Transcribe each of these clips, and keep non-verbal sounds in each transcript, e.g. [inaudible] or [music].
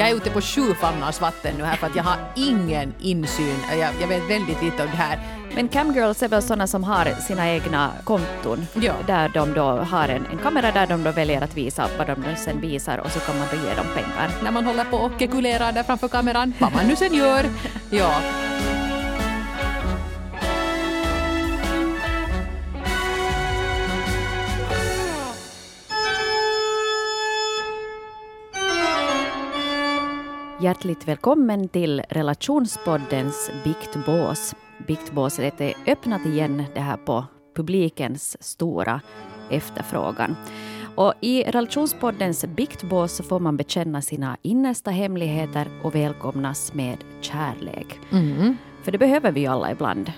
Jag är ute på sju famnars vatten nu här för att jag har ingen insyn. Jag, jag vet väldigt lite om det här. Men camgirls är väl sådana som har sina egna konton Ja. där de då har en, en kamera där de då väljer att visa vad de sen visar och så kan man då ge dem pengar. När man håller på och gekulerar där framför kameran, vad man nu sen gör. [laughs] Ja. Hjärtligt välkommen till relationspoddens Biktbås. Biktbåset är öppnat igen det här på publikens stora efterfrågan. Och I relationspoddens Biktbås får man bekänna sina innersta hemligheter och välkomnas med kärlek. För det behöver vi ju alla ibland.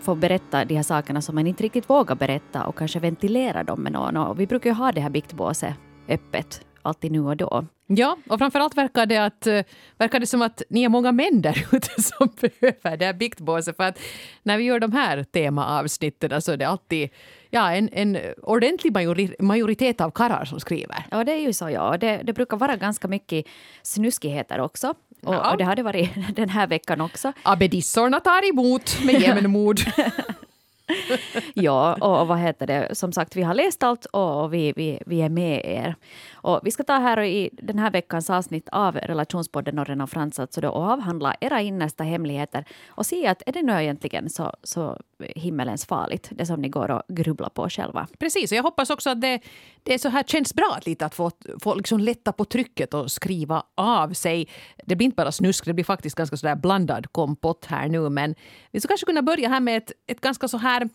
Få berätta de här sakerna som man inte riktigt vågar berätta och kanske ventilera dem med någon. Och vi brukar ju ha det här biktbåset öppet alltid nu och då. Ja, och framförallt verkar det, att, eh, verkar det som att ni är många män där ute [laughs] som behöver det här biktbåset. För att när vi gör de här temaavsnitten så är det alltid ja, en, en ordentlig majori, majoritet av karlar som skriver. Ja, det är ju så. Ja. Det, det brukar vara ganska mycket snuskigheter också. Och, Ja. och det har det varit [laughs] den här veckan också. Abbedissorna tar emot med jämnmod. [laughs] [laughs] Ja, och, vad heter det? Som sagt, vi har läst allt och vi, vi, vi är med er. Och vi ska ta här i den här veckans avsnitt av relationspodden Norren och Frans alltså då, och avhandla era innersta hemligheter och se att är det nu egentligen så, så himmelens farligt, det som ni går och grubblar på själva. Precis, och jag hoppas också att det, det är så här känns bra att lite att få, få liksom lätta på trycket och skriva av sig. Det blir inte bara snusk, det blir faktiskt ganska så där blandad kompott här nu. Men vi ska kanske kunna börja här med ett, ett ganska så här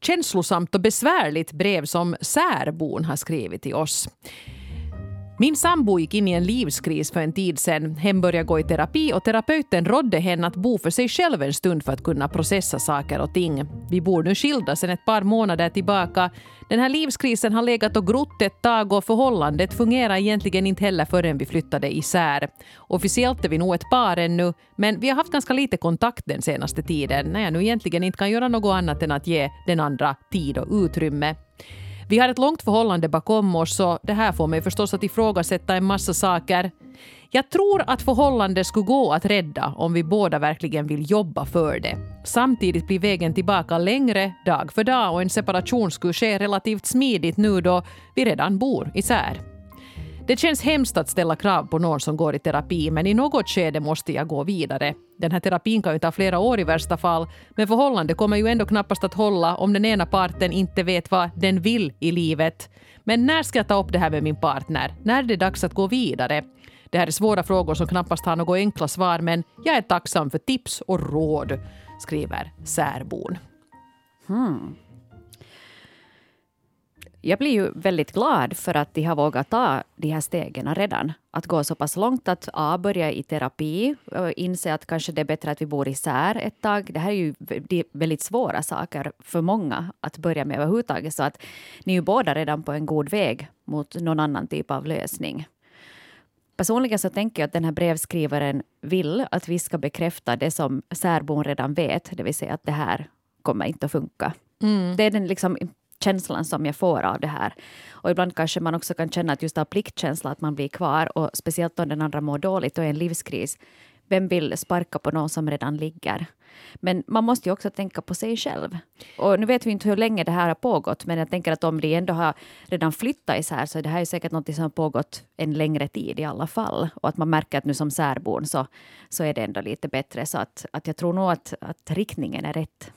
känslosamt och besvärligt brev som särbon har skrivit till oss. Min sambo gick in i en livskris för en tid sedan. Hen började gå i terapi och terapeuten rådde henne att bo för sig själv en stund för att kunna processa saker och ting. Vi bor nu skilda sedan ett par månader tillbaka. Den här livskrisen har legat och grott ett tag och förhållandet fungerar egentligen inte heller förrän vi flyttade isär. Officiellt är vi nog ett par ännu, men vi har haft ganska lite kontakt den senaste tiden när jag nu egentligen inte kan göra något annat än att ge den andra tid och utrymme. Vi har ett långt förhållande bakom oss så det här får mig förstås att ifrågasätta en massa saker. Jag tror att förhållandet skulle gå att rädda om vi båda verkligen vill jobba för det. Samtidigt blir vägen tillbaka längre dag för dag och en separation skulle ske relativt smidigt nu då vi redan bor isär. Det känns hemskt att ställa krav på någon som går i terapi men i något skede måste jag gå vidare. Den här terapin kan ju ta flera år i värsta fall men förhållandet kommer ju ändå knappast att hålla om den ena parten inte vet vad den vill i livet. Men när ska jag ta upp det här med min partner? När är det dags att gå vidare? Det här är svåra frågor som knappast har några enkla svar men jag är tacksam för tips och råd, skriver särbon. Hmm. Jag blir ju väldigt glad för att de har vågat ta de här stegen redan. Att gå så pass långt att A, börja i terapi och inse att kanske det är bättre att vi bor isär ett tag. Det här är ju väldigt svåra saker för många att börja med överhuvudtaget. Så att ni är ju båda redan på en god väg mot någon annan typ av lösning. Personligen så tänker jag att den här brevskrivaren vill att vi ska bekräfta det som särbon redan vet, det vill säga att det här kommer inte att funka. Det är den liksom känslan som jag får av det här. Och ibland kanske man också kan känna att just av pliktkänsla att man blir kvar och speciellt om den andra mår dåligt och är en livskris. Vem vill sparka på någon som redan ligger? Men man måste ju också tänka på sig själv. Och nu vet vi inte hur länge det här har pågått, men jag tänker att om de ändå har redan flyttat isär så det här är säkert något som har pågått en längre tid i alla fall. Och att man märker att nu som särbon så, så är det ändå lite bättre. Så att, att jag tror nog att, att riktningen är rätt.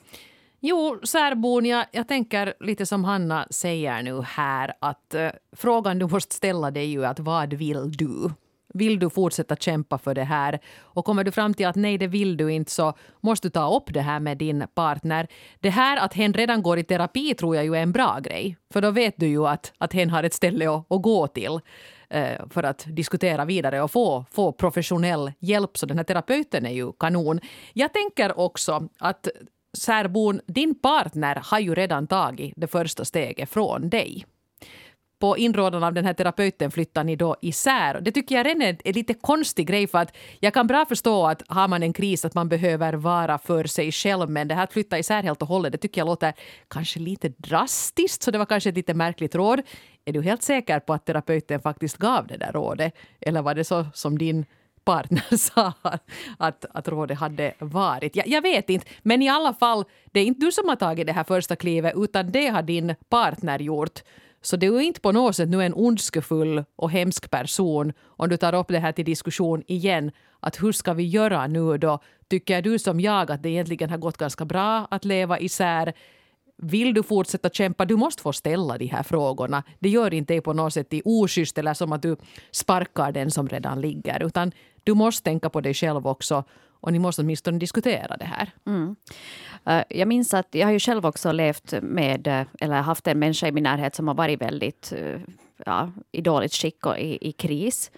Jo, särbon, jag, jag tänker lite som Hanna säger nu här att eh, frågan du måste ställa dig är ju att vad vill du? Vill du fortsätta kämpa för det här? Och kommer du fram till att nej, det vill du inte så måste du ta upp det här med din partner. Det här att hen redan går i terapi tror jag ju är en bra grej. För då vet du ju att, att hen har ett ställe att, att gå till eh, för att diskutera vidare och få, få professionell hjälp. Så den här terapeuten är ju kanon. Jag tänker också att särbon, din partner har ju redan tagit det första steget från dig. på inrådan av den här terapeuten flyttar ni då isär. Det tycker jag redan är en lite konstig grej för att jag kan bra förstå att har man en kris att man behöver vara för sig själv men det här att flytta isär helt och hållet det tycker jag låter kanske lite drastiskt så det var kanske ett lite märkligt råd. Är du helt säker på att terapeuten faktiskt gav det där rådet? Eller var det så som din partner [laughs] sa att, att rådet hade varit. Jag, jag, vet inte, men i alla fall, det är inte du som har tagit det här första klivet utan det har din partner gjort. Så du är inte på något sätt nu en ondskefull och hemsk person om du tar upp det här till diskussion igen. Att hur ska vi göra nu då? Tycker du som jag att det egentligen har gått ganska bra att leva isär? Vill du fortsätta kämpa, du måste få ställa de här frågorna. Det gör inte dig på något sätt i oschysst eller som att du sparkar den som redan ligger. Utan du måste tänka på dig själv också och ni måste åtminstone diskutera det här. Mm. Eh, jag minns att jag har ju själv också levt med, eh, eller haft en människa i min närhet som har varit väldigt eh, ja, i dåligt skick och i, i kris.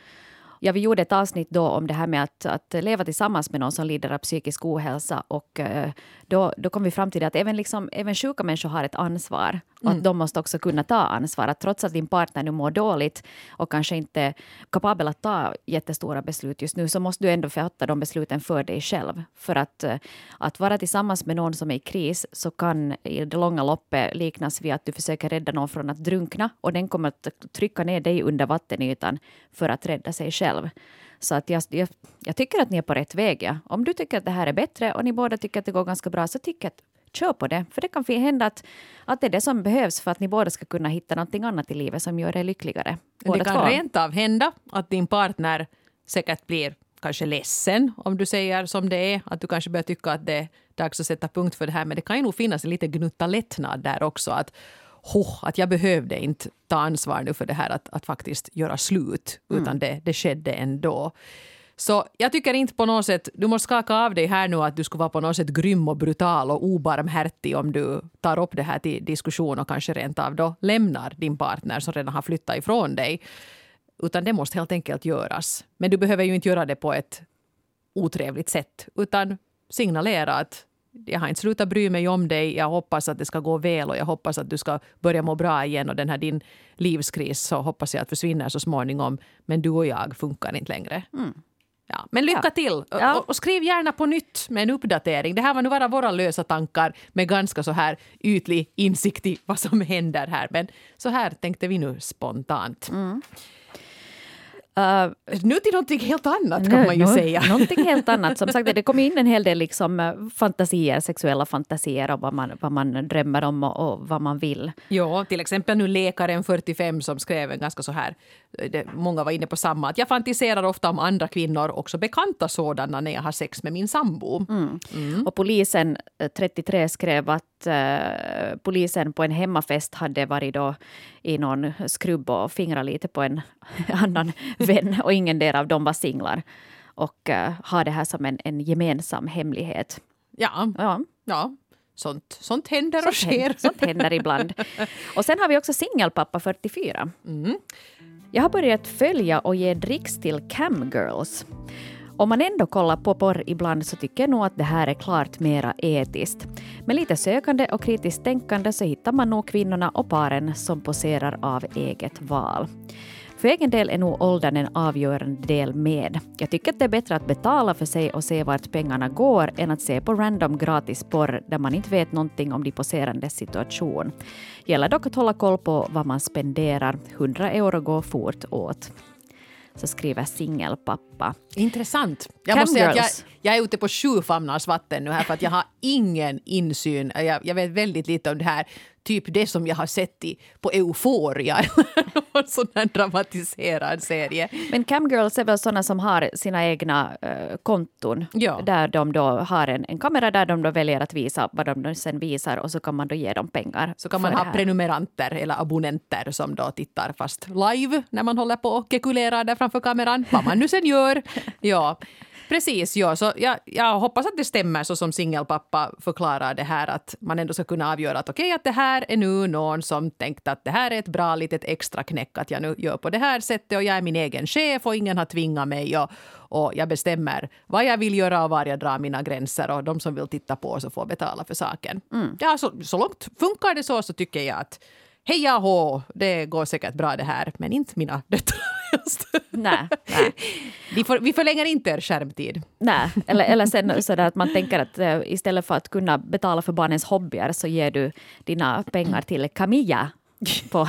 Ja, vi gjorde ett avsnitt då om det här med att, att leva tillsammans med någon som lider av psykisk ohälsa. Och eh, då, då kom vi fram till att även, liksom, även sjuka människor har ett ansvar. Och mm. att de måste också kunna ta ansvar. Att trots att din partner nu mår dåligt och kanske inte är kapabel att ta jättestora beslut just nu så måste du ändå fatta de besluten för dig själv. För att, eh, att vara tillsammans med någon som är i kris så kan i det långa loppet liknas vid att du försöker rädda någon från att drunkna och den kommer att trycka ner dig under vattenytan för att rädda sig själv. Så att jag, jag, jag, tycker att ni är på rätt väg. Ja. Om du tycker att det här är bättre och ni båda tycker att det går ganska bra så tycker jag att kör på det. För det kan hända att, att det är det som behövs för att ni båda ska kunna hitta någonting annat i livet som gör er lyckligare. det kan två. rent av hända att din partner säkert blir kanske ledsen om du säger som det är. Att du kanske börjar tycka att det är dags att sätta punkt för det här. Men det kan ju nog finnas en liten gnutta lättnad där också. Att, oh, att jag behövde inte ta ansvar nu för det här att, att faktiskt göra slut. Utan mm. det, det skedde ändå. Så jag tycker inte på något sätt, du måste skaka av dig här nu att du skulle vara på något sätt grym och brutal och obarmhärtig om du tar upp det här till diskussion och kanske rent av då lämnar din partner som redan har flyttat ifrån dig. Utan det måste helt enkelt göras. Men du behöver ju inte göra det på ett otrevligt sätt utan signalera att jag har inte slutat bry mig om dig. Jag hoppas att det ska gå väl och jag hoppas att du ska börja må bra igen. Och den här din livskris så hoppas jag att försvinner så småningom. Men du och jag funkar inte längre. Mm. Ja, men lycka ja. till! Ja. Och, och, skriv gärna på nytt med en uppdatering. Det här var nu bara våra lösa tankar med ganska så här ytlig insikt i vad som händer här. Men så här tänkte vi nu spontant. Mm. Uh, nu till någonting helt annat kan nu, man ju nu, säga. Någonting helt annat. Som sagt, [laughs] det kom in en hel del liksom, eh, fantasier, sexuella fantasier och vad man, vad man drömmer om och, och, vad man vill. Ja, till exempel nu läkaren 45 som skrev en ganska så här, eh, det, många var inne på samma, att jag fantiserar ofta om andra kvinnor, också bekanta sådana, när jag har sex med min sambo. Mm. Mm. Och polisen 33 skrev att uh, polisen på en hemmafest hade varit då i någon skrubb och fingrat lite på en [laughs] annan vän och ingen del av dem var singlar. Och uh, har det här som en, en gemensam hemlighet. Ja, ja. ja. Sånt, sånt händer och sånt sker. sånt händer ibland. [laughs] Och sen har vi också singelpappa 44. Mm. Jag har börjat följa och ge dricks till camgirls. Om man ändå kollar på porr ibland så tycker jag nog att det här är klart mera etiskt. Med lite sökande och kritiskt tänkande så hittar man nog kvinnorna och paren som poserar av eget val. För egen del är nog åldern en avgörande del med. Jag tycker att det är bättre att betala för sig och se vart pengarna går än att se på random gratis porr där man inte vet någonting om de poserandes situation. Gäller dock att hålla koll på vad man spenderar. 100 euro går fort åt så skriver singelpappa. Intressant. Jag måste säga jag, jag, är ute på sju famnars vatten nu här för att jag har ingen insyn. Jag, jag vet väldigt lite om det här typ det som jag har sett i, på Euphoria [laughs] någon sån här dramatiserad serie. Men camgirls är väl såna som har sina egna uh, konton ja. där de då har en, en kamera där de då väljer att visa vad de sen visar och så kan man då ge dem pengar. Så kan man ha prenumeranter eller abonnenter som då tittar fast live när man håller på och kekulerar där framför kameran. Vad man nu sen gör. [laughs] Ja. Precis, ja. Så jag, jag hoppas att det stämmer så som singelpappa förklarar det här att man ändå ska kunna avgöra att okej, okay, att det här är nu någon som tänkt att det här är ett bra litet extra knäck att jag nu gör på det här sättet och jag är min egen chef och ingen har tvingat mig och, och jag bestämmer vad jag vill göra och var jag drar mina gränser och de som vill titta på så får betala för saken. Mm. Ja, så, så långt funkar det så så tycker jag att heja hå, det går säkert bra det här, men inte mina döttrar. Nej, nej. Vi, får, vi förlänger inte er skärmtid. Nej, eller, eller sen sådär att man tänker att uh, istället för att kunna betala för barnens hobbyer så ger du dina pengar till Camilla på,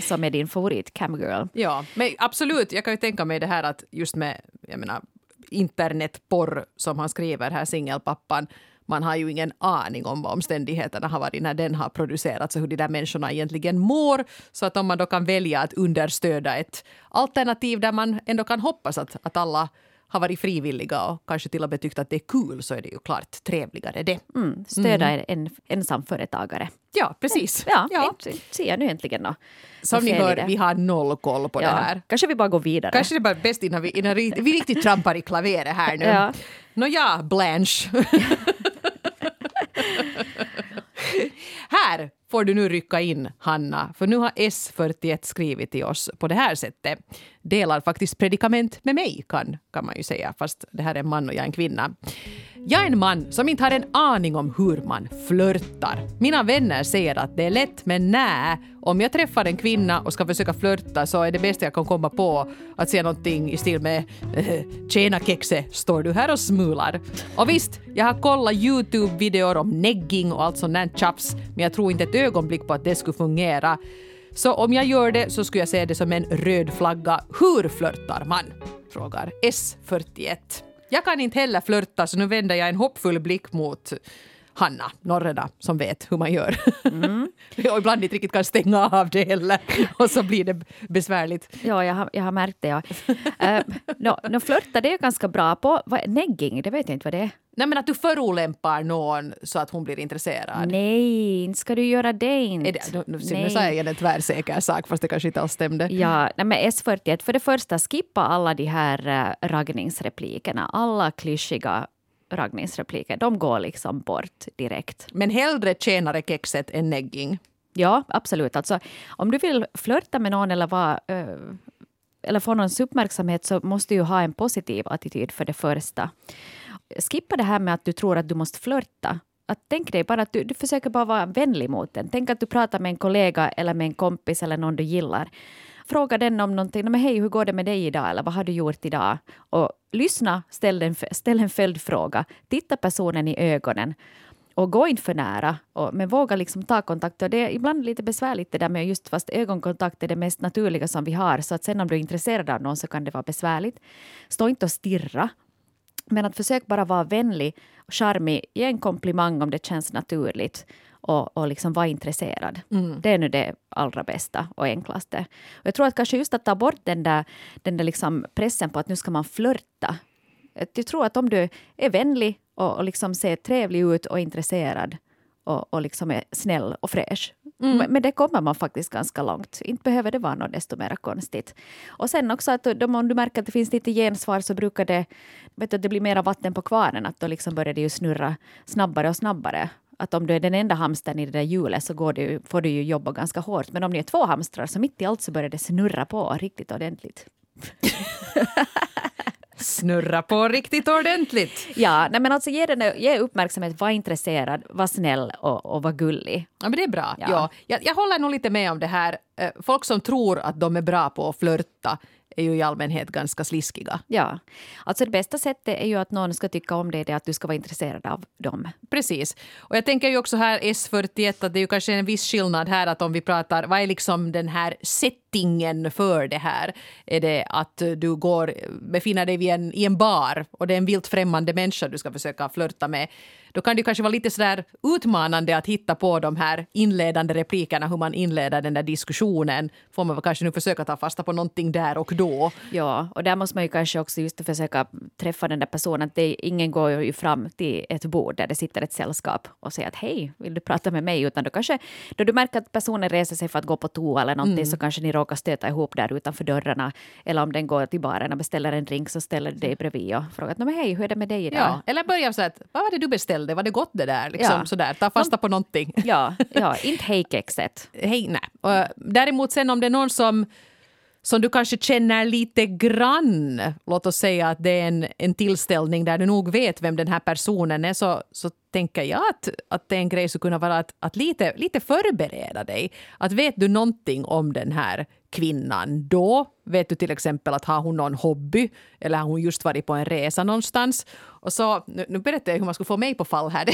som är din favorit camgirl. Ja, men absolut, jag kan ju tänka mig det här att just med jag menar, internetporr som han skriver här, singelpappan, man har ju ingen aning om vad omständigheterna har varit när den har producerats och hur de där människorna egentligen mår. Så att om man då kan välja att understöda ett alternativ där man ändå kan hoppas att, att alla har varit frivilliga och kanske till och med tyckt att det är kul så är det ju klart trevligare det. Mm, stöda mm. en ensamföretagare. Ja, precis. Ja, ja. ser jag nu äntligen då. Som ni hör, vi har noll koll på ja. det här. Kanske vi bara går vidare. Kanske det är bara bäst innan vi, innan vi, vi riktigt trampar i klaveret här nu. Ja. Nåja, Blanche. [laughs] här får du nu rycka in, Hanna, för nu har S41 skrivit till oss på det här sättet. Delar faktiskt predikament med mig, kan, kan man ju säga, fast det här är en man och jag är en kvinna. Jag är en man som inte har en aning om hur man flörtar. Mina vänner säger att det är lätt, men nej. Om jag träffar en kvinna och ska försöka flörta så är det bästa jag kan komma på att säga någonting i stil med eh, “Tjena kexe, står du här och smular?” Och visst, jag har kollat Youtube-videor om negging och allt sånt där tjafs, men jag tror inte ett ögonblick på att det skulle fungera. Så om jag gör det så skulle jag se det som en röd flagga. Hur flörtar man? Frågar S41. Jag kan inte heller flörta så nu vänder jag en hoppfull blick mot Hanna Norreda som vet hur man gör. Mm. [laughs] och ibland inte riktigt kan stänga av det heller [laughs] och så blir det besvärligt. Ja, jag har, jag har märkt det. Ja. uh, no, no, flörta det är jag ganska bra på. Vad, negging, det vet jag inte vad det är. Nej men att du förolämpar någon så att hon blir intresserad. Nej, inte ska du göra det inte. det, nu, nu, nu sa jag en tvärsäker sak fast det kanske inte alls stämde. Ja, nej men S41, för det första skippa alla de här äh, raggningsreplikerna. Alla klyschiga raggningsrepliker, de går liksom bort direkt. Men hellre tjänare kexet än negging? Ja, absolut. Alltså, om du vill flörta med någon eller vara äh, eller få någons uppmärksamhet så måste du ha en positiv attityd för det första skippa det här med att du tror att du måste flörta. Att tänk dig bara att du, du försöker bara vara vänlig mot den. Tänk att du pratar med en kollega eller med en kompis eller någon du gillar. Fråga den om någonting. Men hej, hur går det med dig idag? Eller vad har du gjort idag? Och lyssna, ställ en, ställ en följdfråga. Titta personen i ögonen. Och gå inte för nära, och, men våga liksom ta kontakt. Och det är ibland lite besvärligt det där med just fast ögonkontakt är det mest naturliga som vi har. Så att sen om du är intresserad av någon så kan det vara besvärligt. Stå inte och stirra men att försöka bara vara vänlig och charmig, ge en komplimang om det känns naturligt och, och liksom vara intresserad. Mm. Det är nu det allra bästa och enklaste. Och jag tror att kanske just att ta bort den där, den där liksom pressen på att nu ska man flörta. Jag tror att om du är vänlig och, och liksom ser trevlig ut och intresserad och, och liksom är snäll och fräsch. Mm. Men det kommer man faktiskt ganska långt. Inte behöver det vara något desto mer konstigt. Och sen också att om du märker att det finns lite gensvar så brukar det, vet du, det bli mera vatten på kvarnen. Att då liksom börjar det ju snurra snabbare och snabbare. Att om du är den enda hamstern i det där hjulet så går du, får du ju jobba ganska hårt. Men om ni är två hamstrar så mitt i allt så börjar det snurra på riktigt ordentligt. [laughs] Snurra på riktigt ordentligt. Ja, nej men alltså ge, den, ge uppmärksamhet, var intresserad, var snäll och, och var gullig. Ja, men det är bra. Ja. ja. Jag, jag håller nog lite med om det här. Eh, folk som tror att de är bra på att flörta är ju i allmänhet ganska sliskiga. Ja. Alltså det bästa sättet är ju att någon ska tycka om dig, det att du ska vara intresserad av dem. Precis. Och jag tänker ju också här S41 att det är ju kanske en viss skillnad här att om vi pratar, vad är liksom den här settingen för det här? Är det att du går, befinner dig en, i en bar och det är en vilt främmande människa du ska försöka flörta med? då kan det kanske vara lite sådär utmanande att hitta på de här inledande replikerna, hur man inleder den där diskussionen. Får man kanske nu försöka ta fasta på någonting där och då. Ja, och där måste man ju kanske också just försöka träffa den där personen. Att det, ingen går ju fram till ett bord där det sitter ett sällskap och säger att hej, vill du prata med mig? Utan då kanske, då du märker att personen reser sig för att gå på toa eller någonting mm. så kanske ni råkar stöta ihop där utanför dörrarna. Eller om den går till baren och beställer en drink så ställer dig bredvid och frågar men hej, hur är det med dig idag? Ja, eller börja så att vad var det du beställde? ställde, var det gott det där? Liksom, ja. sådär. Ta fasta på någonting. Ja, ja inte hejkexet. [laughs] Hej, nej. Och däremot sen om det är någon som som du kanske känner lite grann, låt oss säga att det är en, en tillställning där du nog vet vem den här personen är, så, så tänker jag att, att det är en grej som kunna vara att, att lite, lite förbereda dig. Att vet du någonting om den här kvinnan då? Vet du till exempel att har hon någon hobby eller har hon just varit på en resa någonstans? Och så, nu, nu berättar jag hur man skulle få mig på fall här.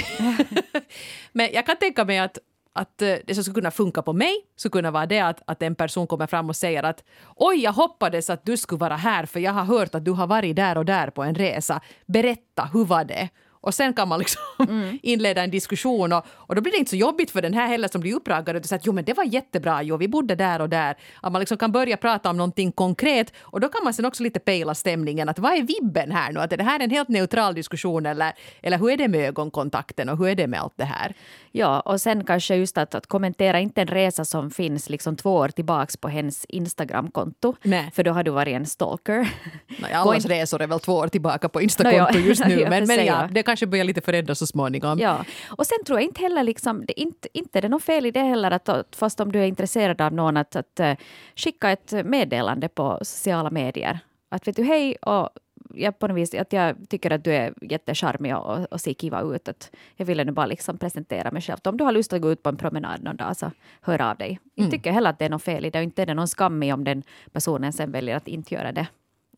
[laughs] Men jag kan tänka mig att att eh, det som skulle kunna funka på mig skulle kunna vara det att, att en person kommer fram och säger att oj, jag hoppades att du skulle vara här för jag har hört att du har varit där och där på en resa. Berätta, hur var det? Och sen kan man liksom [laughs] mm. inleda en diskussion och, och då blir det inte så jobbigt för den här heller som blir uppraggad och säger att jo men det var jättebra, jo vi bodde där och där. Att man liksom kan börja prata om någonting konkret och då kan man sen också lite pejla stämningen att vad är vibben här nu? Att är det här en helt neutral diskussion eller, eller hur är det med ögonkontakten och hur är det med allt det här? Ja, och sen kanske just att, att kommentera inte en resa som finns liksom två år tillbaks på hennes Instagramkonto. Nej. För då har du varit en stalker. Nej, allas resor är väl två år tillbaka på [laughs] Instakonto no, just nu. [laughs] men, men ja, det kanske börjar lite förändras så småningom. Ja, och sen tror jag inte heller liksom, det, inte, inte är det något fel i det heller att fast om du är intresserad av någon att, att uh, skicka ett meddelande på sociala medier. Att vet du hej och jag, på något vis, att jag tycker att du är jättecharmig och, och, och ser kiva ut. Att jag ville nu bara liksom presentera mig själv. Om du har lust att gå ut på en promenad någon dag så hör av dig. Mm. Jag tycker heller att det är något fel i det och inte är det någon skam i om den personen sen väljer att inte göra det.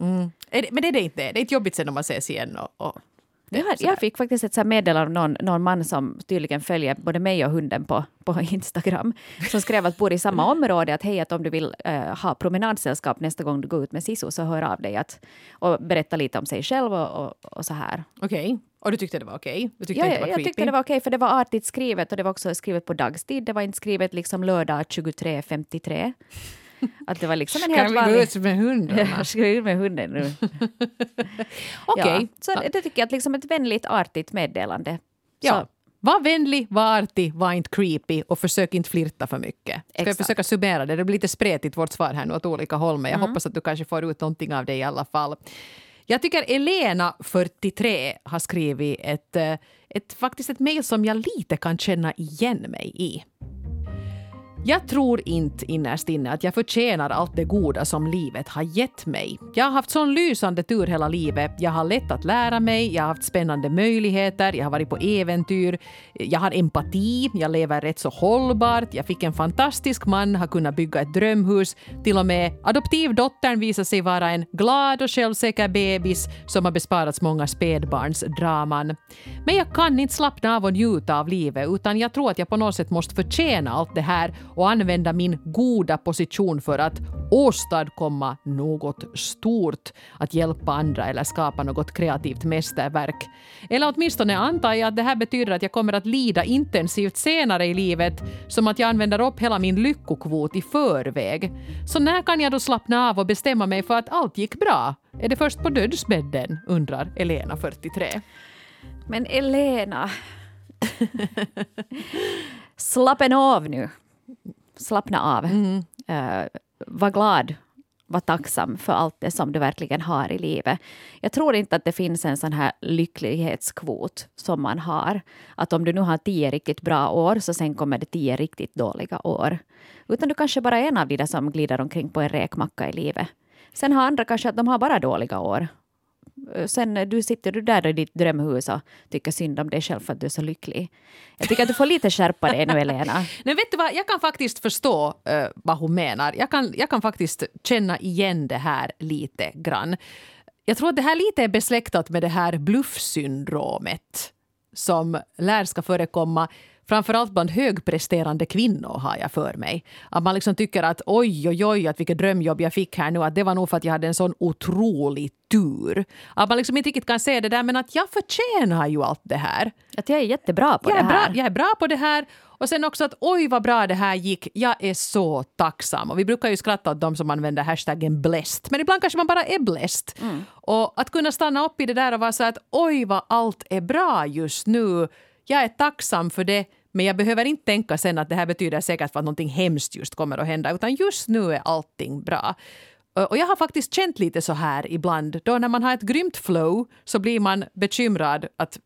Mm. Men det är det inte. Det är inte jobbigt sen om man ses igen och, och jag, jag fick faktiskt ett meddelande av någon, någon man som tydligen följer både mig och hunden på, på Instagram, som skrev att bor i samma område, att hej, att om du vill uh, ha promenadsällskap nästa gång du går ut med Sisu, så hör av dig att, och berätta lite om sig själv och, och, och så här. Okej. Okay. Och du tyckte det var okej? Okay? Ja, jag tyckte det var okej, okay, för det var artigt skrivet och det var också skrivet på dagstid. Det var inte skrivet liksom lördag 23.53. [laughs] Att det var liksom en helt vanlig... Ska vi gå ut med hunden? Ska vi ut med hunden nu? [laughs] Okej. Okay. Ja, så det, tycker jag att liksom ett vänligt, artigt meddelande. Ja. Så. Var vänlig, var artig, var inte creepy och försök inte flirta för mycket. Ska Exakt. jag försöka summera det? Det blir lite spretigt vårt svar här nu åt olika håll men jag mm. hoppas att du kanske får ut någonting av det i alla fall. Jag tycker Elena, 43, har skrivit ett, eh, ett, faktiskt ett mejl som jag lite kan känna igen mig i. Jag tror inte innerst inne att jag förtjänar allt det goda som livet har gett mig. Jag har haft sån lysande tur hela livet. Jag har lätt att lära mig, jag har haft spännande möjligheter, jag har varit på äventyr, jag har empati, jag lever rätt så hållbart, jag fick en fantastisk man, har kunnat bygga ett drömhus, till och med adoptivdottern visar sig vara en glad och självsäker bebis som har besparats många spädbarnsdraman. Men jag kan inte slappna av och njuta av livet utan jag tror att jag på något sätt måste förtjäna allt det här och använda min goda position för att åstadkomma något stort, att hjälpa andra eller skapa något kreativt mästerverk. Eller åtminstone antar jag att det här betyder att jag kommer att lida intensivt senare i livet, som att jag använder upp hela min lyckokvot i förväg. Så när kan jag då slappna av och bestämma mig för att allt gick bra? Är det först på dödsbädden? undrar Elena, 43. Men Elena... [laughs] Slappen av nu slappna av. Mm. Uh, var glad, var tacksam för allt det som du verkligen har i livet. Jag tror inte att det finns en sån här lycklighetskvot som man har. Att om du nu har tio riktigt bra år så sen kommer det tio riktigt dåliga år. Utan du kanske bara är en av de där som glider omkring på en räkmacka i livet. Sen har andra kanske att de har bara dåliga år Eh, sen eh, du sitter du där i ditt drömhus och tycker synd om dig själv för att du är så lycklig. Jag tycker att du får lite skärpa dig nu, Elena. [laughs] Nej, vet du vad, jag kan faktiskt förstå uh, vad hon menar. Jag kan, jag kan faktiskt känna igen det här lite grann. Jag tror att det här lite är besläktat med det här bluffsyndromet som lär ska förekomma framförallt bland högpresterande kvinnor har jag för mig. Att man liksom tycker att oj, oj, oj, att vilket drömjobb jag fick här nu. Att det var nog för att jag hade en sån otrolig tur. Att man liksom inte riktigt kan se det där men att jag förtjänar ju allt det här. Att jag är jättebra på jag det här. Bra, jag är bra på det här. Och sen också att oj vad bra det här gick. Jag är så tacksam. Och vi brukar ju skratta åt de som använder hashtaggen blessed. Men ibland kanske man bara är blessed. Mm. Och att kunna stanna upp i det där och vara så att oj vad allt är bra just nu. Jag är tacksam för det men jag behöver inte tänka sen att det här betyder säkert för att någonting hemskt just kommer att hända, utan just nu är allting bra. Och jag har faktiskt känt lite så här ibland. Då när man har ett grymt flow så blir man bekymrad att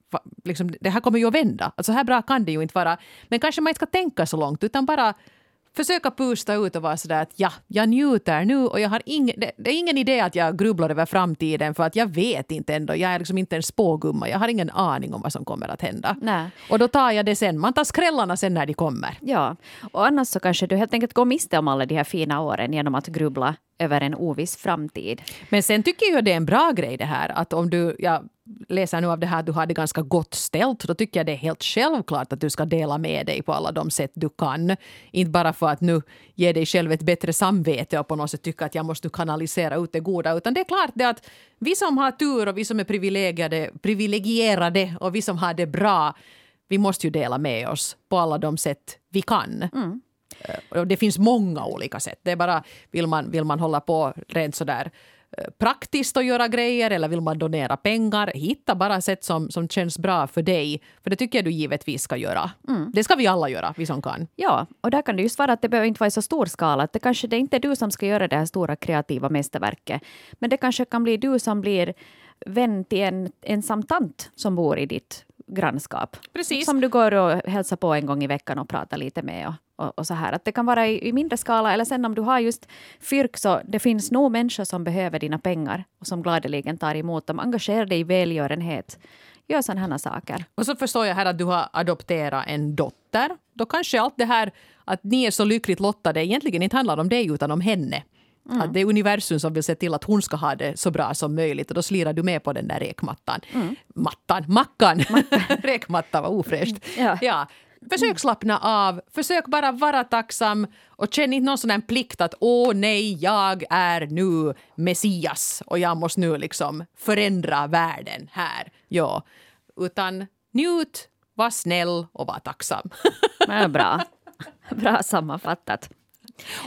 liksom, det här kommer ju att vända. Att så här bra kan det ju inte vara. Men kanske man inte ska tänka så långt utan bara försöka pusta ut och vara sådär att ja, jag njuter nu och jag har ingen, det, det, är ingen idé att jag grubblar över framtiden för att jag vet inte ändå. Jag är liksom inte en spågumma. Jag har ingen aning om vad som kommer att hända. Nej. Och då tar jag det sen. Man tar skrällarna sen när de kommer. Ja, och annars så kanske du helt enkelt går miste om alla de här fina åren genom att grubbla över en oviss framtid. Men sen tycker jag det är en bra grej det här att om du, jag läser nu av det här att du har det ganska gott ställt, då tycker jag det är helt självklart att du ska dela med dig på alla de sätt du kan. Inte bara för att nu ge dig själv ett bättre samvete och på något sätt tycka att jag måste kanalisera ut det goda, utan det är klart det att vi som har tur och vi som är privilegierade, privilegierade och vi som har det bra, vi måste ju dela med oss på alla de sätt vi kan. Mm. Och det finns många olika sätt. Det är bara, vill man, vill man hålla på rent sådär eh, praktiskt och göra grejer eller vill man donera pengar? Hitta bara sätt som, som känns bra för dig. För det tycker jag du givetvis ska göra. Mm. Det ska vi alla göra, vi som kan. Ja, och där kan det just vara att det behöver inte vara i så stor skala. Att det kanske det är inte är du som ska göra det här stora kreativa mästerverket. Men det kanske kan bli du som blir vän till en ensam tant som bor i ditt grannskap. Precis. Som du går och hälsar på en gång i veckan och pratar lite med. Och, och, och så här. Att det kan vara i, i, mindre skala eller sen om du har just fyrk så det finns nog människor som behöver dina pengar och som gladeligen tar emot dem. Engagera dig i välgörenhet. Gör sådana här saker. Och så förstår jag här att du har adopterat en dotter. Då kanske allt det här att ni är så lyckligt lottade egentligen inte handlar om dig utan om henne. Mm. Att det är universum som vill se till att hon ska ha det så bra som möjligt och då slirar du med på den där räkmattan. Mm. Mattan, mackan! [laughs] Räkmatta var ofräscht. Ja. ja. Försök slappna av, försök bara vara tacksam och känn inte någon sån här plikt att åh nej, jag är nu Messias och jag måste nu liksom förändra världen här. Ja, utan njut, var snäll och var tacksam. Ja, bra. Bra sammanfattat.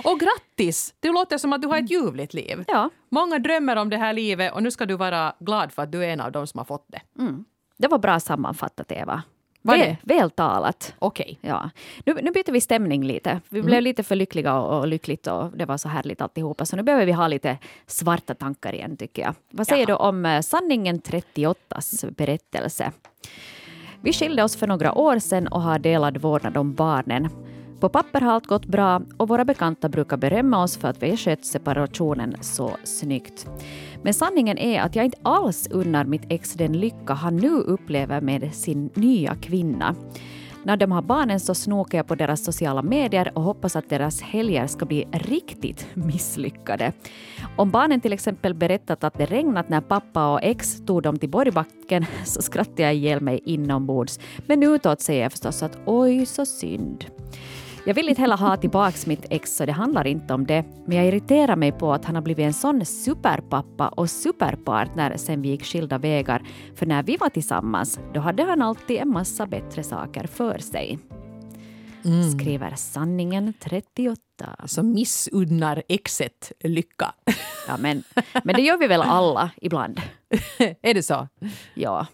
Och grattis! Det låter som att du har ett ljuvligt liv. Ja. Många drömmer om det här livet och nu ska du vara glad för att du är en av dem som har fått det. Mm. Det var bra sammanfattat, Eva. Var väl, det? väl talat. Okej. Ja. Nu, nu byter vi stämning lite. Vi blev lite för lyckliga och, och lyckligt och det var så härligt alltihopa. Så nu behöver vi ha lite svarta tankar igen tycker jag. Vad säger Jaha. du om eh, sanningen 38s berättelse? Vi skilde oss för några år sedan och har delad vårdnad om barnen. På papper har allt gått bra och våra bekanta brukar berömma oss för att vi har skött separationen så snyggt. Men sanningen är att jag inte alls unnar mitt ex den lycka han nu upplever med sin nya kvinna. När de har barnen så snokar jag på deras sociala medier och hoppas att deras helger ska bli riktigt [laughs] misslyckade. Om barnen till exempel berättat att det regnat när pappa och ex tog dem till Borgbacken [laughs] så skrattar jag ihjäl mig inombords. Men utåt säger jag förstås att oj så synd. Jag vill inte heller ha tillbaks mitt ex så det handlar inte om det. Men jag irriterar mig på att han har blivit en sån superpappa och superpartner sen vi gick skilda vägar. För när vi var tillsammans, då hade han alltid en massa bättre saker för sig. Skriver sanningen 38. Som missunnar exet lycka. Ja, men, men det gör vi väl alla ibland? [laughs] är det så? Ja.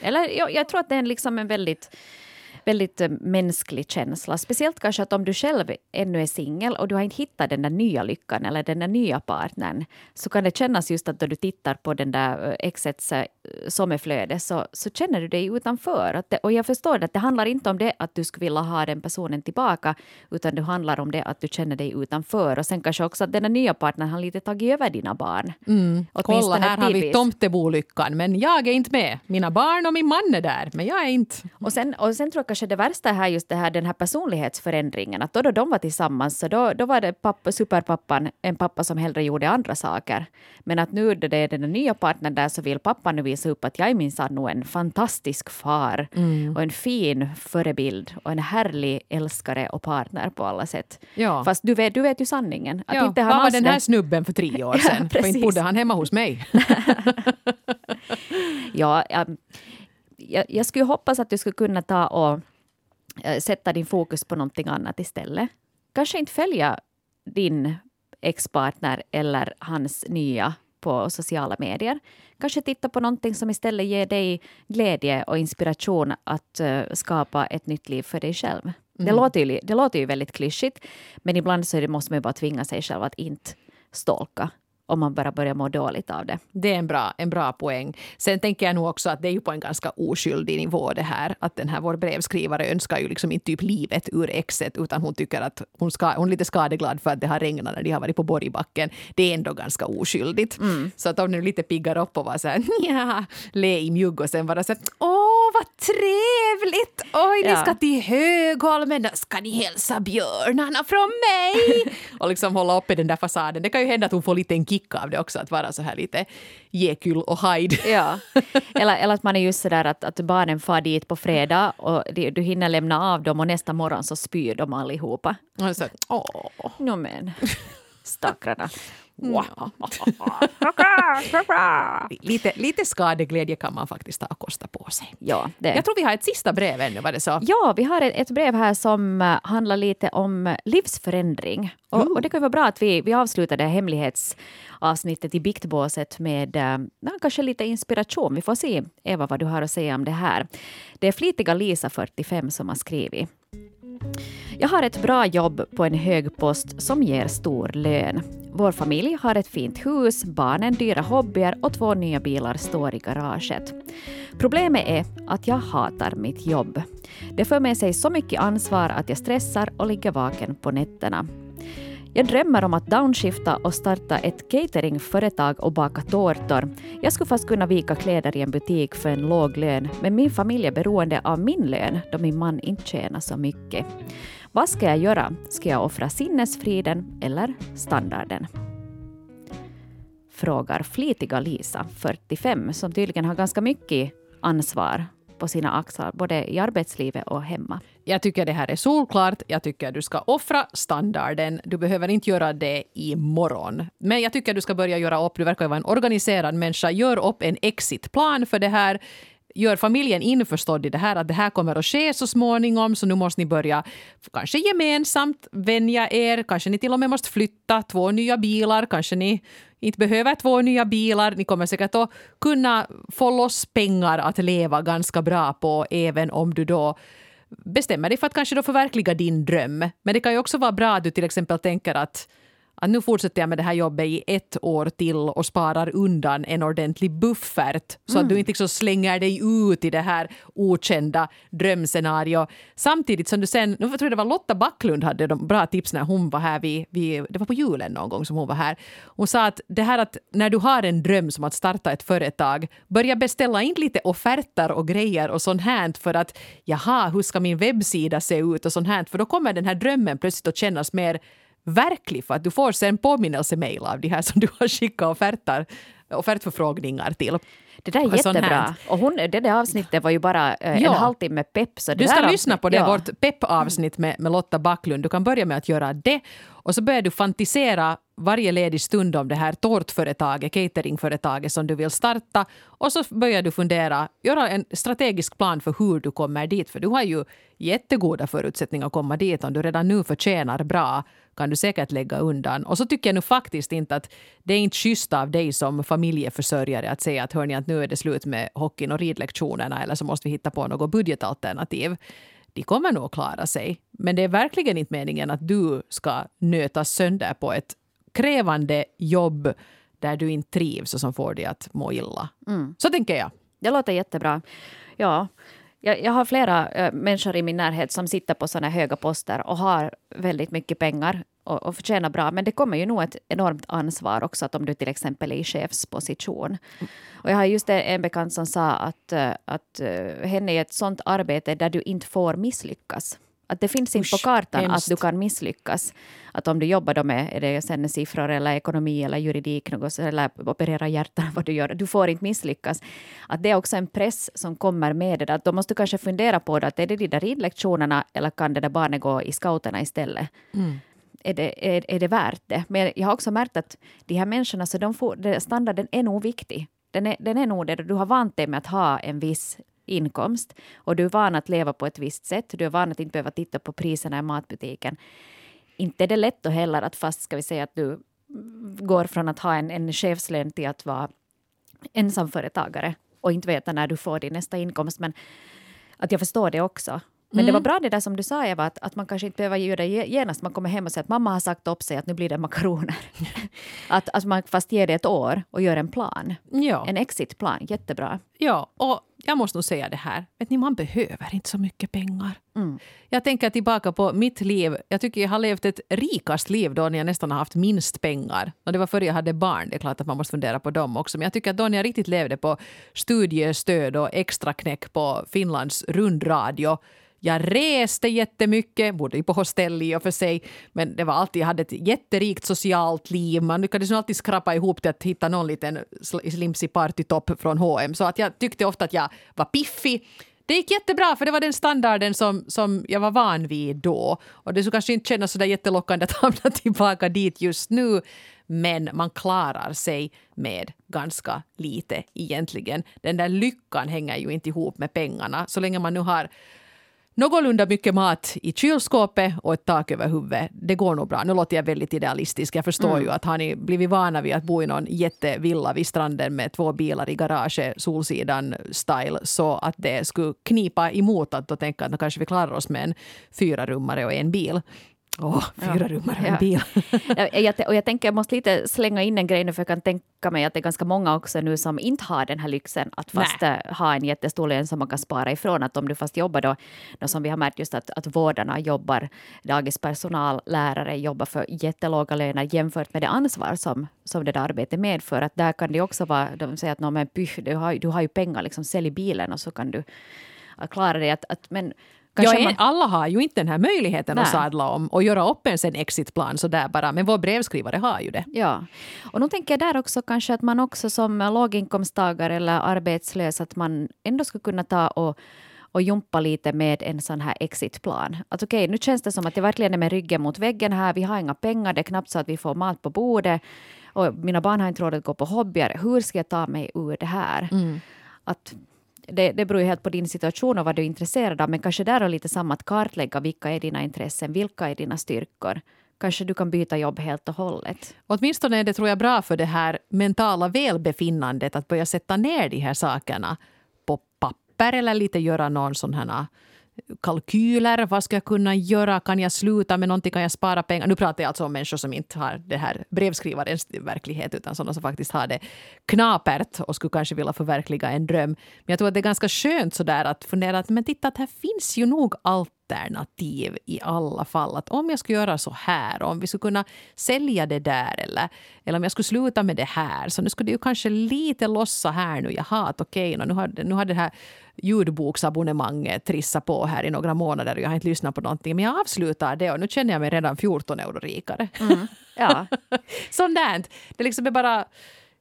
Eller jag, jag tror att det är liksom en väldigt väldigt eh, mänsklig känsla. Speciellt kanske att om du själv ännu är singel och du har inte hittat den där nya lyckan eller den där nya partnern så kan det kännas just att då du tittar på den där eh, exets eh, sommarflöde så, så känner du dig utanför. Att det, och jag förstår att det handlar inte om det att du skulle vilja ha den personen tillbaka utan det handlar om det att du känner dig utanför och sen kanske också att den där nya partnern har lite tagit över dina barn. Mm. Kolla, här har vi tomtebolyckan men jag är inte med. Mina barn och min man är där men jag är inte. Och sen, och sen tror jag kanske det värsta är här just det här, den här personlighetsförändringen. Att då, då de var tillsammans så då, då var det pappa, superpappan en pappa som hellre gjorde andra saker. Men att nu när det är den nya partnern där så vill pappan nu visa upp att jag är minsann nog en fantastisk far och en fin förebild och en härlig älskare och partner på alla sätt. Ja. Fast du vet, du vet ju sanningen. Att Ja, inte han var den här snubben för tre år Ja, [laughs] sedan? för inte bodde han hemma hos mig. [laughs] [laughs] Ja, jag, jag, jag skulle hoppas att du skulle kunna ta och eh, sätta din fokus på någonting annat istället. Kanske inte följa din ex-partner eller hans nya på sociala medier. Kanske titta på någonting som istället ger dig glädje och inspiration att eh, skapa ett nytt liv för dig själv. Det, låter ju, det låter ju väldigt klyschigt, men ibland så det, måste man ju bara tvinga sig själv att inte stalka om man bara börjar må dåligt av det. Det är en bra, en bra poäng. Sen tänker jag nog också att det är ju på en ganska oskyldig nivå det här. Att den här vår brevskrivare önskar ju liksom inte typ livet ur exet utan hon tycker att hon, ska, hon är lite skadeglad för att det har regnat när de har varit på Borgbacken. Det är ändå ganska oskyldigt. Mm. Så att om nu lite piggar upp och var så här [laughs] ja, le i mjugg och sen bara så här åh vad trevligt! Oj, ja. ni ska till Högholmen, ska ni hälsa björnarna från mig! [laughs] och liksom hålla uppe den där fasaden. Det kan ju hända att hon får lite en kick av det också, att vara så här lite Jekyll och Hyde. [laughs] ja. eller, eller att man är just så där att, att barnen far dit på fredag och du hinner lämna av dem och nästa morgon så spyr de allihopa. Och så, åh. No, men. Stackarna. [laughs] Lite, lite skadeglädje kan man faktiskt ta och kosta på sig. Ja, det. Jag tror vi har ett sista brev ännu, var det så? Ja, vi har ett brev här som eh, handlar lite om livsförändring. Och, och det kan vara bra att vi, vi det hemlighetsavsnittet i biktbåset med äh, kanske lite inspiration. Vi får se, Eva, vad du har att säga om det här. Det är flitiga Lisa, 45, som har skrivit. Jag har ett bra jobb på en hög post som ger stor lön. Vår familj har ett fint hus, barnen dyra hobbyer och två nya bilar står i garaget. Problemet är att jag hatar mitt jobb. Det för med sig så mycket ansvar att jag stressar och ligger vaken på nätterna. Jag drömmer om att downshifta och starta ett cateringföretag och baka tårtor. Jag skulle fast kunna vika kläder i en butik för en låg lön, men min familj är beroende av min lön då min man inte tjänar så mycket. Vad ska jag göra? Ska jag offra sinnesfriden eller standarden? Frågar flitiga Lisa, 45, som tydligen har ganska mycket ansvar på sina axlar, både i arbetslivet och hemma. Jag tycker det här är solklart. Jag tycker du ska offra standarden. Du behöver inte göra det imorgon. Men jag tycker du ska börja göra upp. Du verkar vara en organiserad människa. Gör upp en exitplan för det här gör familjen införstådd i det här att det här kommer att ske så småningom så nu måste ni börja kanske gemensamt vänja er, kanske ni till och med måste flytta, två nya bilar, kanske ni inte behöver två nya bilar. Ni kommer säkert att kunna få loss pengar att leva ganska bra på även om du då bestämmer dig för att kanske då förverkliga din dröm. Men det kan ju också vara bra att du till exempel tänker att att nu fortsätter jag med det här jobbet i ett år till och sparar undan en ordentlig buffert så mm. att du inte liksom slänger dig ut i det här okända drömscenario. Samtidigt som du sen, nu tror jag det var Lotta Backlund hade de bra tips när hon var här, vid, vid, det var på julen någon gång som hon var här. Hon sa att det här att när du har en dröm som att starta ett företag, börja beställa in lite offerter och grejer och sånt här för att jaha, hur ska min webbsida se ut och sånt här, för då kommer den här drömmen plötsligt att kännas mer verklig för att du får sen påminnelsemail av de här som du har skickat offerter, offertförfrågningar till. Det där är jättebra. Och hon, det där avsnittet var ju bara eh, ja. en halvtimme pepp. Så du ska lyssna på det, ja. vårt pepp-avsnitt med, med Lotta Backlund. Du kan börja med att göra det och så börjar du fantisera varje ledig stund om det här tårtföretaget, cateringföretaget som du vill starta. Och så börjar du fundera, göra en strategisk plan för hur du kommer dit. För du har ju jättegoda förutsättningar att komma dit. Om du redan nu förtjänar bra kan du säkert lägga undan. Och så tycker jag nu faktiskt inte att det är inte schysst av dig som familjeförsörjare att säga att hörni att nu är det slut med hockeyn och ridlektionerna eller så måste vi hitta på något budgetalternativ de kommer nog att klara sig. Men det är verkligen inte meningen att du ska nötas sönder på ett krävande jobb där du inte trivs och som får dig att må illa. Mm. Så tänker jag. Det låter jättebra. Ja, jag, jag har flera äh, människor i min närhet som sitter på såna höga poster och har väldigt mycket pengar och, och förtjänar bra. Men det kommer ju nog ett enormt ansvar också att om du till exempel är i chefsposition. Och jag har just en bekant som sa att, äh, att äh, henne är ett sånt arbete där du inte får misslyckas. Att det finns inte på kartan hemskt. att du kan misslyckas. Att om du jobbar då med är det sen siffror eller ekonomi eller juridik något, eller operera hjärtan, [laughs] vad du gör, du får inte misslyckas. Att det är också en press som kommer med det. Att då måste du kanske fundera på det, att är det de där ridlektionerna eller kan det där barnet gå i scouterna istället? Mm. Är det, är, är det värt det? Men jag har också märkt att de här människorna, så de får, standarden är nog viktig. Den är, den är nog det. Du har vant dig med att ha en viss inkomst och du är van att leva på ett visst sätt. Du är van att inte behöva titta på priserna i matbutiken. Inte är det lätt då heller att fast ska vi säga att du går från att ha en, en chefslön till att vara ensamföretagare och inte veta när du får din nästa inkomst. Men att jag förstår det också. Men det var bra det där som du sa Eva, att, att man kanske inte behöver göra det genast. Man kommer hem och säger att mamma har sagt upp sig att nu blir det makaroner. [laughs] att, att man fast ger det ett år och gör en plan. Ja. En exitplan, jättebra. Ja, och jag måste nog säga det här. Vet ni, man behöver inte så mycket pengar. Jag tänker tillbaka på mitt liv. Jag tycker jag har levt ett rikast liv då när jag nästan har haft minst pengar. Och det var före jag hade barn. Det är klart att man måste fundera på dem också. Men jag tycker att då när jag riktigt levde på studiestöd och extra knäck på Finlands rundradio jag reste jättemycket, bodde på hostell i och för sig, men det var alltid, jag hade ett jätterikt socialt liv. Man lyckades alltid skrapa ihop till att hitta någon liten slimsig partytopp från H&M. Så att jag tyckte ofta att jag var piffig. Det gick jättebra, för det var den standarden som, som jag var van vid då. Och det skulle kanske inte kännas så där jättelockande att [laughs] hamna tillbaka dit just nu. Men man klarar sig med ganska lite egentligen. Den där lyckan hänger ju inte ihop med pengarna. Så länge man nu har någorlunda mycket mat i kylskåpet och ett tak över huvudet. Det går nog bra. Nu låter jag väldigt idealistisk. Jag förstår mm. ju att har ni blivit vana vid att bo i någon jättevilla vid stranden med två bilar i garaget, Solsidan-style, så att det skulle knipa emot att då tänka att kanske vi klarar oss med en fyra rummare och en bil. Åh, oh, fyra rummare och en bil. [laughs] jag, och jag tänker, jag måste lite slänga in en grej nu, för jag kan tänka mig att det är ganska många också nu som inte har den här lyxen att fast Nej. Eh, ha en jättestor lön som man kan spara ifrån. Att om du fast jobbar då, då som vi har märkt just att, att vårdarna jobbar, dagispersonal, lärare jobbar för jättelåga löner jämfört med det ansvar som, som det där arbetet medför. Att där kan det också vara, de säger att men, pysch, du, har, du har ju pengar, liksom, sälj bilen och så kan du klara dig. Att, att, men ja, man... Alla har ju inte den här möjligheten Nej. att sadla om och göra upp en sen exitplan sådär bara, men vår brevskrivare har ju det. Ja, och nu tänker jag där också kanske att man också som låginkomsttagare eller arbetslös att man ändå skulle kunna ta och och jumpa lite med en sån här exitplan. Att okej, okay, nu känns det som att jag verkligen är med ryggen mot väggen här. Vi har inga pengar, det är knappt så att vi får mat på bordet och mina barn har inte råd att gå på hobbyer. Hur ska jag ta mig ur det här? Mm. Att det, det beror ju helt på din situation och vad du är intresserad av, men kanske där är lite samma att kartlägga vilka är dina intressen, vilka är dina styrkor. Kanske du kan byta jobb helt och hållet. Åtminstone är det tror jag bra för det här mentala välbefinnandet att börja sätta ner de här sakerna på papper eller lite göra någon sån här kalkyler. Vad ska jag kunna göra? Kan jag sluta med någonting? Kan jag spara pengar? Nu pratar jag alltså om människor som inte har det här brevskrivarens verklighet utan sådana som faktiskt har det knapert och skulle kanske vilja förverkliga en dröm. Men jag tror att det är ganska skönt sådär att fundera att men titta att här finns ju nog allt alternativ i alla fall. Att om jag skulle göra så här, om vi skulle kunna sälja det där eller, eller om jag skulle sluta med det här, så nu skulle det ju kanske lite lossa här nu. Jaha, att okej, okay, nu, har, nu har det här ljudboksabonnemanget trissat på här i några månader och jag har inte lyssnat på någonting. Men jag avslutar det och nu känner jag mig redan 14 euro rikare. Mm, [laughs] ja. Sånt där. Det liksom är bara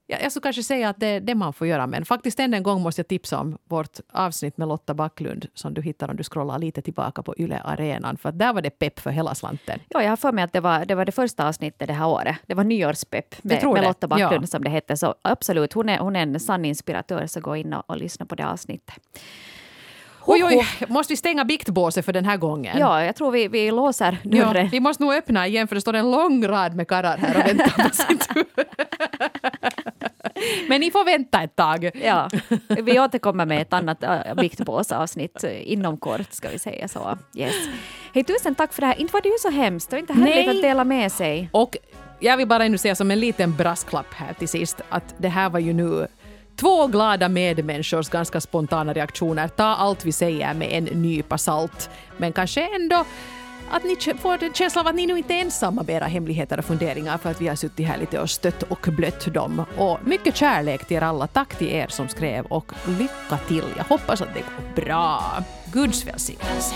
jag, skulle kanske säga att det är det man får göra. Men faktiskt än en gång måste jag tipsa om vårt avsnitt med Lotta Backlund som du hittar om du scrollar lite tillbaka på Yle Arenan. För där var det pepp för hela slanten. Ja, jag har för mig att det var det, var det första avsnittet det här året. Det var nyårspepp med, med Lotta Backlund ja. som det hette. Så absolut, hon är, hon är en sann inspiratör. Så gå in och, och lyssna på det avsnittet. Oj, oj, måste vi stänga biktbåset för den här gången? Ja, jag tror vi, vi låser dörren. Ja, vi måste nog öppna igen för det står en lång rad med karlar här och väntar på sin tur. [laughs] [laughs] Men ni får vänta ett tag. Ja, vi återkommer med ett annat äh, biktpåseavsnitt inom kort, ska vi säga så. Yes. Hej, tusen tack för det här. Inte var det ju så hemskt, det var inte härligt Nej. att dela med sig. Och jag vill bara ännu säga som en liten brasklapp här till sist att det här var ju nu Två glada medmänniskors ganska spontana reaktioner. Ta allt vi säger med en nypa salt. Men kanske ändå att ni får en känsla av att ni nu inte är ensamma med era hemligheter och funderingar för att vi har suttit här lite och stött och blött dem. Och mycket kärlek till er alla. Tack till er som skrev och lycka till. Jag hoppas att det går bra. Guds välsignelse.